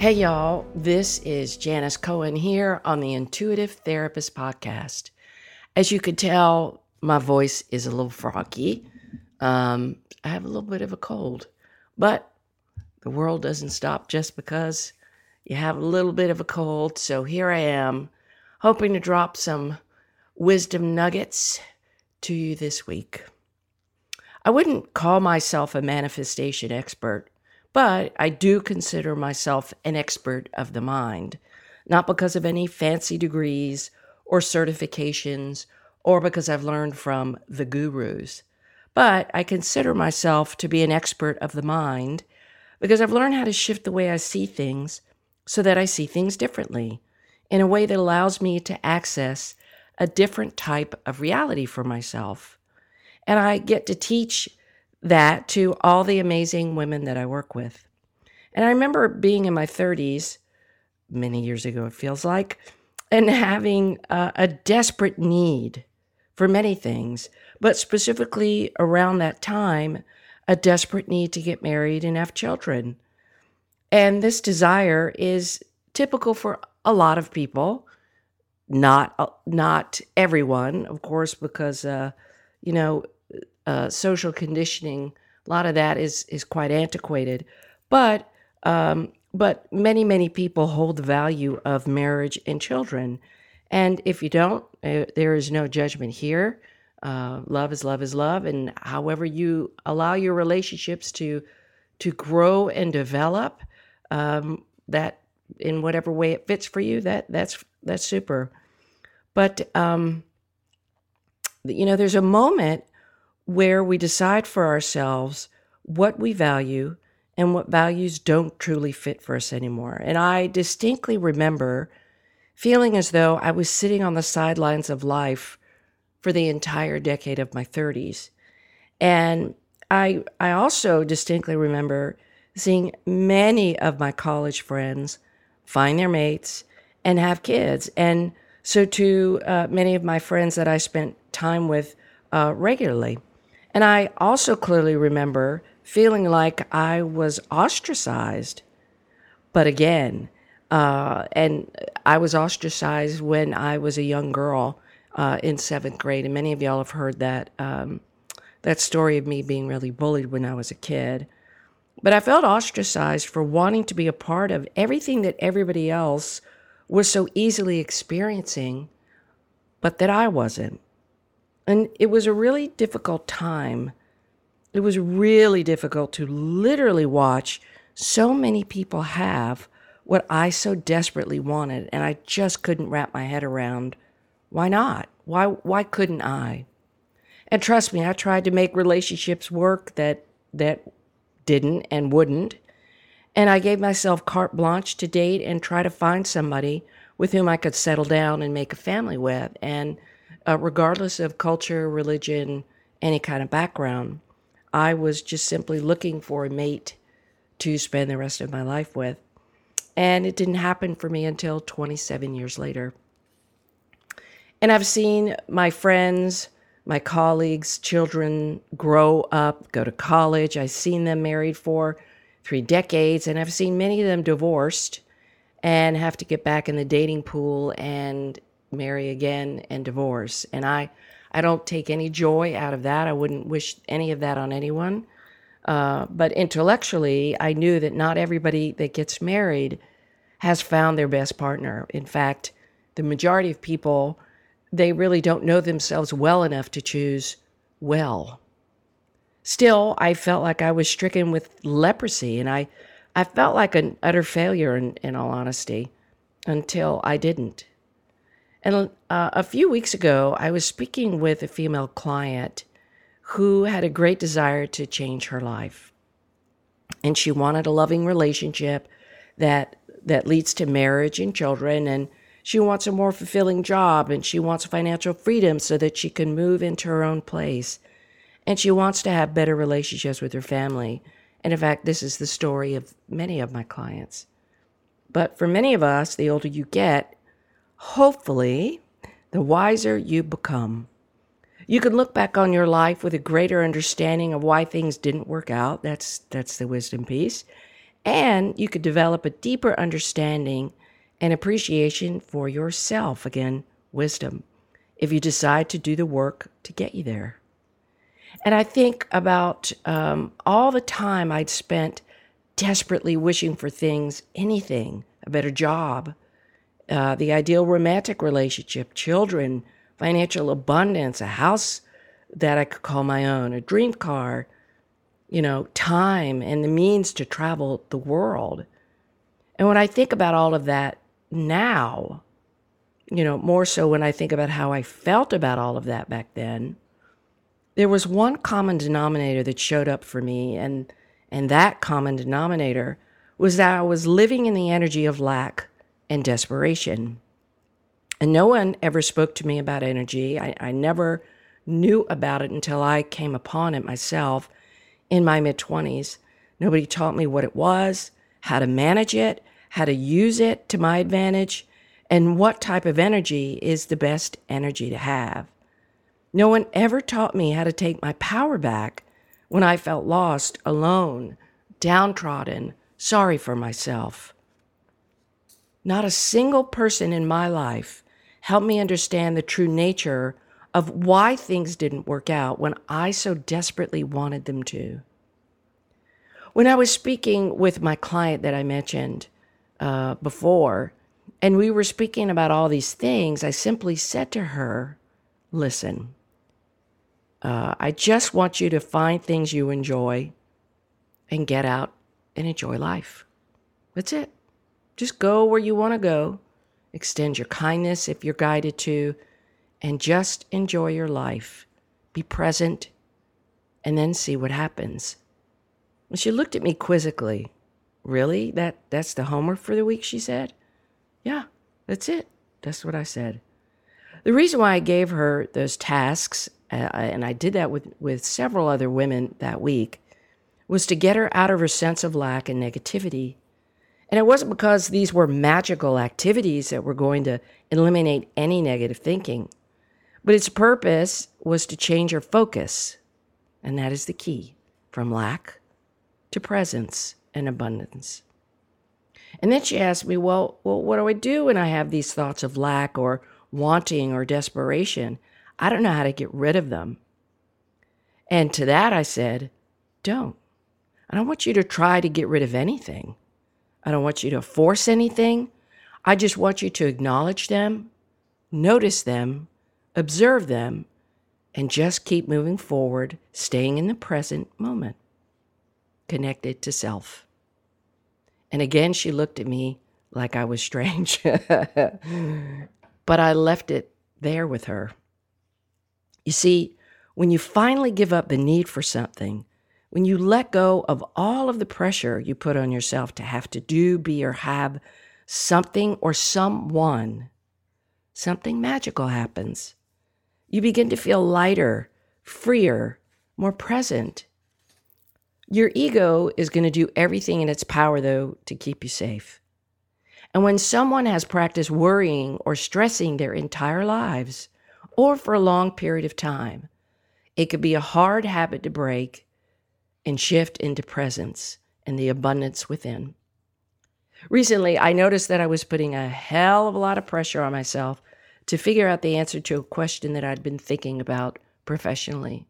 Hey, y'all, this is Janis Cohen here on the Intuitive Therapist Podcast. As you could tell, my voice is a little froggy. Um, I have a little bit of a cold, but the world doesn't stop just because you have a little bit of a cold. So here I am, hoping to drop some wisdom nuggets to you this week. I wouldn't call myself a manifestation expert but I do consider myself an expert of the mind, not because of any fancy degrees or certifications or because I've learned from the gurus. But I consider myself to be an expert of the mind because I've learned how to shift the way I see things so that I see things differently in a way that allows me to access a different type of reality for myself. And I get to teach that to all the amazing women that I work with. And I remember being in my 30s, many years ago, it feels like, and having a, a desperate need for many things, but specifically around that time, a desperate need to get married and have children. And this desire is typical for a lot of people, not not everyone, of course, because uh, you know uh, social conditioning. A lot of that is is quite antiquated, but um, but many many people hold the value of marriage and children, and if you don't, uh, there is no judgment here. Uh, love is love is love, and however you allow your relationships to to grow and develop, um, that in whatever way it fits for you, that that's that's super. But um, you know, there's a moment where we decide for ourselves what we value and what values don't truly fit for us anymore. And I distinctly remember feeling as though I was sitting on the sidelines of life for the entire decade of my 30s. And I I also distinctly remember seeing many of my college friends find their mates and have kids. And so to uh, many of my friends that I spent time with uh, regularly. And I also clearly remember feeling like I was ostracized. But again, uh, and I was ostracized when I was a young girl uh, in seventh grade, and many of y'all have heard that um, that story of me being really bullied when I was a kid. But I felt ostracized for wanting to be a part of everything that everybody else was so easily experiencing, but that I wasn't. And it was a really difficult time. It was really difficult to literally watch so many people have what I so desperately wanted, and I just couldn't wrap my head around why not? Why why couldn't I? And trust me, I tried to make relationships work that that didn't and wouldn't. And I gave myself carte blanche to date and try to find somebody with whom I could settle down and make a family with. And uh, regardless of culture, religion, any kind of background. I was just simply looking for a mate to spend the rest of my life with. And it didn't happen for me until 27 years later. And I've seen my friends, my colleagues, children grow up, go to college. I've seen them married for three decades, and I've seen many of them divorced and have to get back in the dating pool and marry again and divorce. And I, I don't take any joy out of that. I wouldn't wish any of that on anyone. Uh, but intellectually, I knew that not everybody that gets married has found their best partner. In fact, the majority of people, they really don't know themselves well enough to choose well. Still, I felt like I was stricken with leprosy, and I, I felt like an utter failure, in, in all honesty, until I didn't. And uh, a few weeks ago, I was speaking with a female client who had a great desire to change her life. and she wanted a loving relationship that that leads to marriage and children and she wants a more fulfilling job and she wants financial freedom so that she can move into her own place. And she wants to have better relationships with her family. And in fact this is the story of many of my clients. But for many of us the older you get hopefully the wiser you become you can look back on your life with a greater understanding of why things didn't work out. That's that's the wisdom piece. And you could develop a deeper understanding and appreciation for yourself. Again, wisdom. If you decide to do the work to get you there. And I think about um, all the time I'd spent desperately wishing for things, anything, a better job, uh, the ideal romantic relationship, children, financial abundance, a house that I could call my own, a dream car, you know, time and the means to travel the world. And when I think about all of that now, you know, more so when I think about how I felt about all of that back then, there was one common denominator that showed up for me and and that common denominator was that I was living in the energy of lack and desperation. And no one ever spoke to me about energy. I, I never knew about it until I came upon it myself in my mid 20s. Nobody taught me what it was, how to manage it, how to use it to my advantage, and what type of energy is the best energy to have. No one ever taught me how to take my power back when I felt lost, alone, downtrodden, sorry for myself. Not a single person in my life helped me understand the true nature of why things didn't work out when I so desperately wanted them to. When I was speaking with my client that I mentioned uh, before, and we were speaking about all these things, I simply said to her, Listen, uh, I just want you to find things you enjoy and get out and enjoy life. That's it. Just go where you want to go Extend your kindness if you're guided to, and just enjoy your life. Be present, and then see what happens. And she looked at me quizzically. Really? That that's the homework for the week, she said. Yeah, that's it. That's what I said. The reason why I gave her those tasks, uh, and I did that with, with several other women that week, was to get her out of her sense of lack and negativity and it wasn't because these were magical activities that were going to eliminate any negative thinking, but its purpose was to change your focus. And that is the key from lack to presence and abundance. And then she asked me, well, well, what do I do when I have these thoughts of lack or wanting or desperation? I don't know how to get rid of them. And to that I said, don't. I don't want you to try to get rid of anything. I don't want you to force anything. I just want you to acknowledge them, notice them, observe them, and just keep moving forward, staying in the present moment, connected to self. And again, she looked at me like I was strange. but I left it there with her. You see, when you finally give up the need for something, when you let go of all of the pressure you put on yourself to have to do, be, or have something or someone, something magical happens. You begin to feel lighter, freer, more present. Your ego is going to do everything in its power, though, to keep you safe. And when someone has practiced worrying or stressing their entire lives, or for a long period of time, it could be a hard habit to break and shift into presence and the abundance within. Recently, I noticed that I was putting a hell of a lot of pressure on myself to figure out the answer to a question that I'd been thinking about professionally.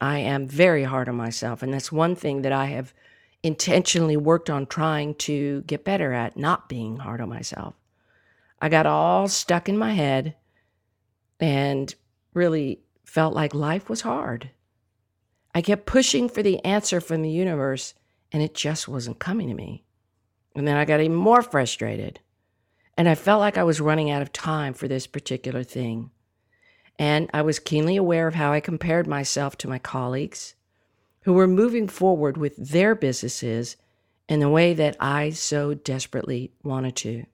I am very hard on myself, and that's one thing that I have intentionally worked on trying to get better at not being hard on myself. I got all stuck in my head and really felt like life was hard. I kept pushing for the answer from the universe, and it just wasn't coming to me. And then I got even more frustrated. And I felt like I was running out of time for this particular thing. And I was keenly aware of how I compared myself to my colleagues, who were moving forward with their businesses in the way that I so desperately wanted to.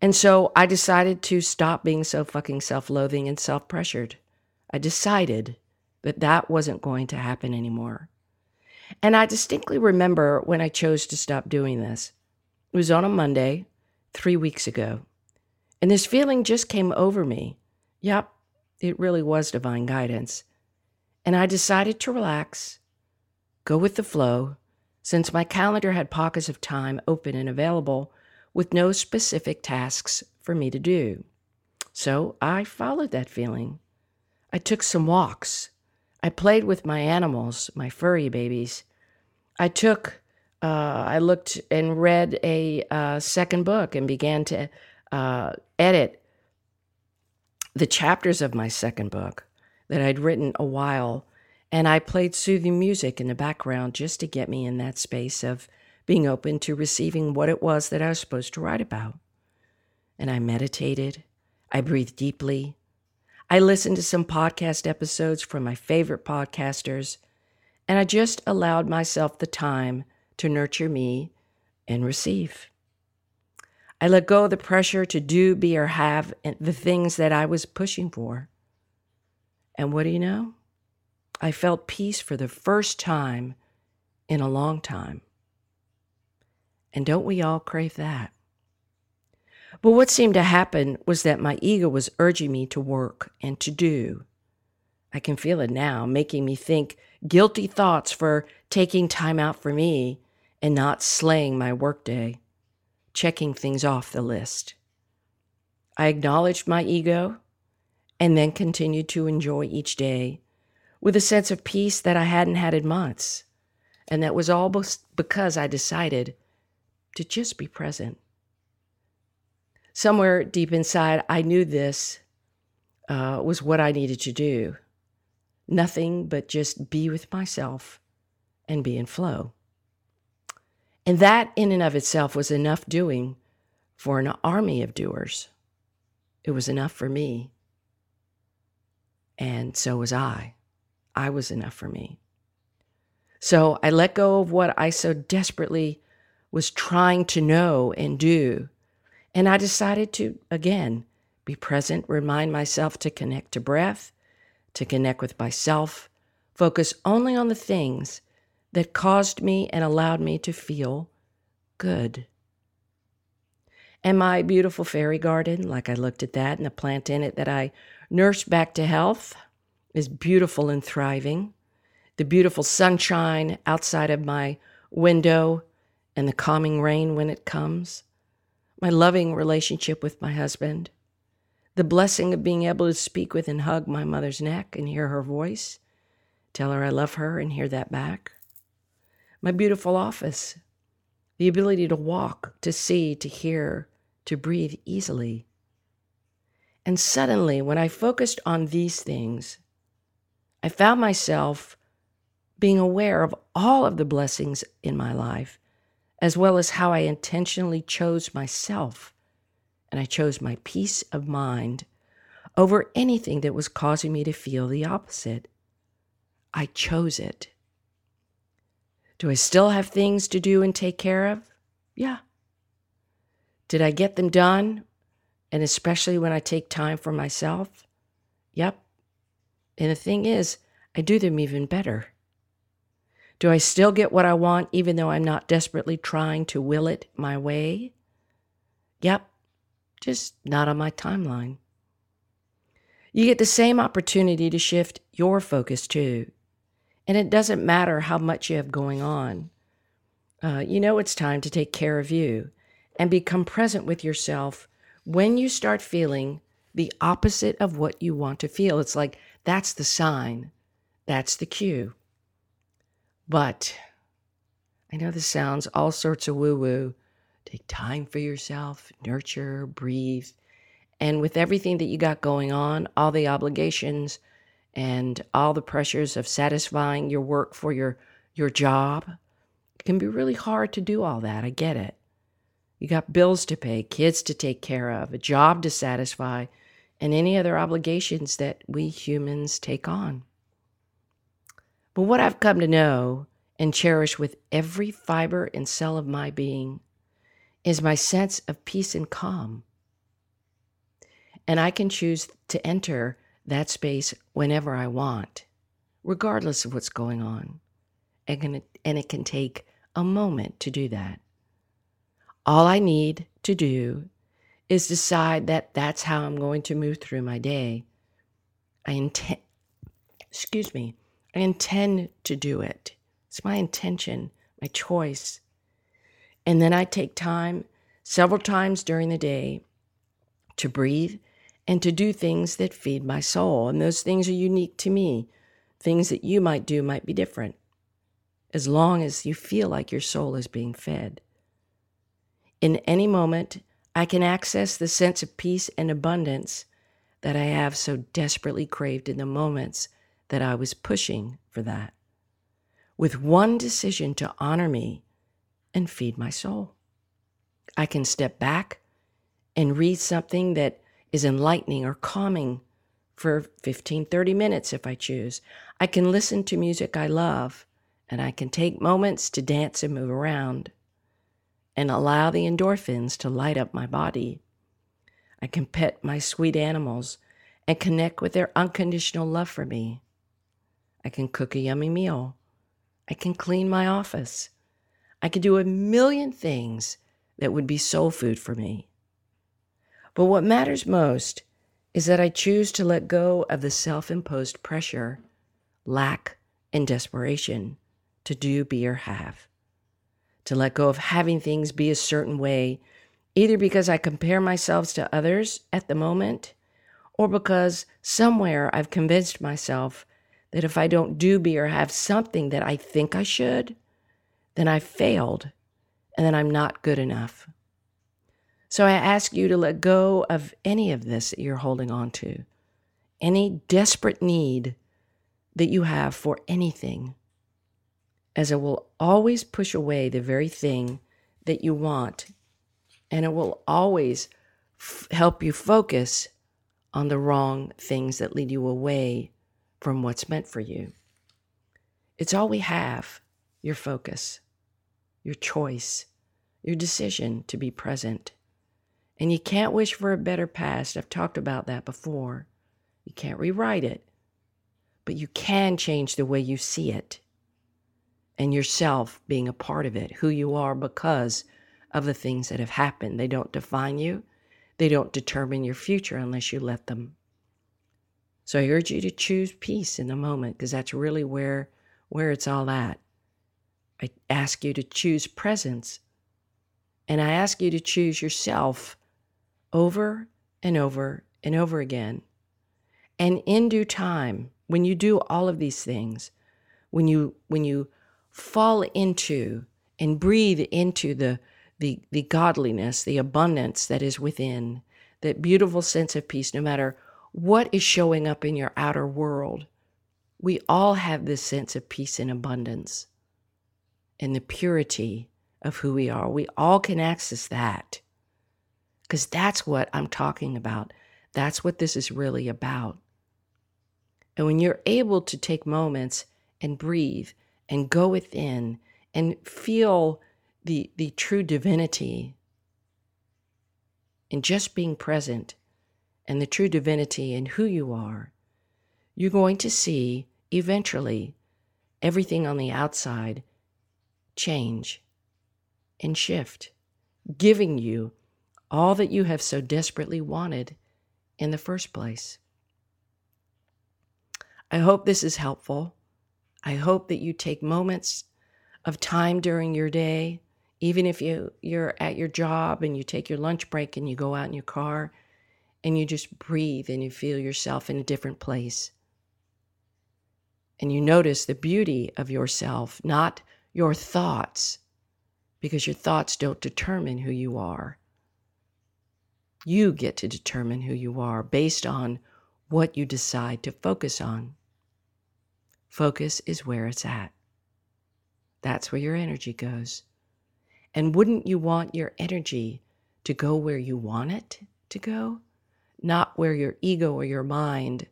And so I decided to stop being so fucking self loathing and self pressured. I decided that that wasn't going to happen anymore. And I distinctly remember when I chose to stop doing this. It was on a Monday, three weeks ago. And this feeling just came over me. Yep, it really was divine guidance. And I decided to relax, go with the flow, since my calendar had pockets of time open and available with no specific tasks for me to do. So I followed that feeling. I took some walks. I played with my animals, my furry babies. I took, uh, I looked and read a uh, second book and began to uh, edit the chapters of my second book that I'd written a while. And I played soothing music in the background just to get me in that space of being open to receiving what it was that I was supposed to write about. And I meditated. I breathed deeply. I listened to some podcast episodes from my favorite podcasters, and I just allowed myself the time to nurture me and receive. I let go of the pressure to do, be, or have the things that I was pushing for. And what do you know? I felt peace for the first time in a long time. And don't we all crave that? But what seemed to happen was that my ego was urging me to work and to do. I can feel it now, making me think guilty thoughts for taking time out for me and not slaying my workday, checking things off the list. I acknowledged my ego and then continued to enjoy each day with a sense of peace that I hadn't had in months. And that was all because I decided to just be present somewhere deep inside, I knew this uh, was what I needed to do. Nothing but just be with myself and be in flow. And that, in and of itself, was enough doing for an army of doers. It was enough for me. And so was I. I was enough for me. So I let go of what I so desperately was trying to know and do and I decided to, again, be present, remind myself to connect to breath, to connect with myself, focus only on the things that caused me and allowed me to feel good. And my beautiful fairy garden, like I looked at that and the plant in it that I nursed back to health, is beautiful and thriving. The beautiful sunshine outside of my window and the calming rain when it comes my loving relationship with my husband, the blessing of being able to speak with and hug my mother's neck and hear her voice, tell her I love her and hear that back, my beautiful office, the ability to walk, to see, to hear, to breathe easily. And suddenly, when I focused on these things, I found myself being aware of all of the blessings in my life as well as how I intentionally chose myself. And I chose my peace of mind over anything that was causing me to feel the opposite. I chose it. Do I still have things to do and take care of? Yeah. Did I get them done? And especially when I take time for myself? Yep. And the thing is, I do them even better. Do I still get what I want even though I'm not desperately trying to will it my way? Yep, just not on my timeline. You get the same opportunity to shift your focus too. And it doesn't matter how much you have going on. Uh, you know it's time to take care of you and become present with yourself when you start feeling the opposite of what you want to feel. It's like that's the sign, that's the cue. But I know this sounds all sorts of woo woo. Take time for yourself, nurture, breathe. And with everything that you got going on, all the obligations and all the pressures of satisfying your work for your, your job, it can be really hard to do all that. I get it. You got bills to pay, kids to take care of, a job to satisfy, and any other obligations that we humans take on. But what I've come to know and cherish with every fiber and cell of my being is my sense of peace and calm. And I can choose to enter that space whenever I want, regardless of what's going on. And, it can take a moment to do that. All I need to do is decide that that's how I'm going to move through my day. I intend, excuse me, I intend to do it. It's my intention, my choice. And then I take time several times during the day to breathe and to do things that feed my soul. And those things are unique to me. Things that you might do might be different, as long as you feel like your soul is being fed. In any moment, I can access the sense of peace and abundance that I have so desperately craved in the moments that I was pushing for that. With one decision to honor me and feed my soul, I can step back and read something that is enlightening or calming for 15, 30 minutes if I choose. I can listen to music I love, and I can take moments to dance and move around and allow the endorphins to light up my body. I can pet my sweet animals and connect with their unconditional love for me. I can cook a yummy meal. I can clean my office. I can do a million things that would be soul food for me. But what matters most is that I choose to let go of the self imposed pressure, lack, and desperation to do, be, or have to let go of having things be a certain way, either because I compare myself to others at the moment or because somewhere I've convinced myself that if I don't do, be, or have something that I think I should, then I've failed and then I'm not good enough. So I ask you to let go of any of this that you're holding on to, any desperate need that you have for anything as it will always push away the very thing that you want. And it will always f- help you focus on the wrong things that lead you away from what's meant for you. It's all we have your focus, your choice, your decision to be present. And you can't wish for a better past. I've talked about that before. You can't rewrite it, but you can change the way you see it and yourself being a part of it, who you are because of the things that have happened. They don't define you, they don't determine your future unless you let them. So I urge you to choose peace in the moment because that's really where where it's all at. I ask you to choose presence and I ask you to choose yourself over and over and over again. And in due time, when you do all of these things, when you when you fall into and breathe into the, the, the godliness, the abundance that is within, that beautiful sense of peace, no matter what is showing up in your outer world. We all have this sense of peace and abundance and the purity of who we are. We all can access that because that's what I'm talking about. That's what this is really about. And when you're able to take moments and breathe and go within and feel the, the true divinity in just being present and the true divinity in who you are, you're going to see eventually everything on the outside change and shift, giving you all that you have so desperately wanted in the first place. I hope this is helpful. I hope that you take moments of time during your day, even if you, you're at your job and you take your lunch break and you go out in your car and you just breathe and you feel yourself in a different place. And you notice the beauty of yourself, not your thoughts, because your thoughts don't determine who you are. You get to determine who you are based on what you decide to focus on. Focus is where it's at. That's where your energy goes. And wouldn't you want your energy to go where you want it to go? Not where your ego or your mind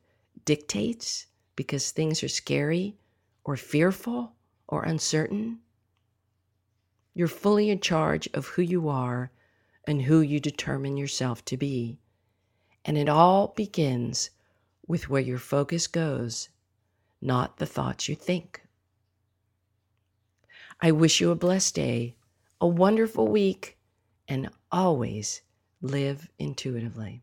dictates because things are scary or fearful or uncertain? You're fully in charge of who you are and who you determine yourself to be. And it all begins with where your focus goes, not the thoughts you think. I wish you a blessed day, a wonderful week, and always live intuitively.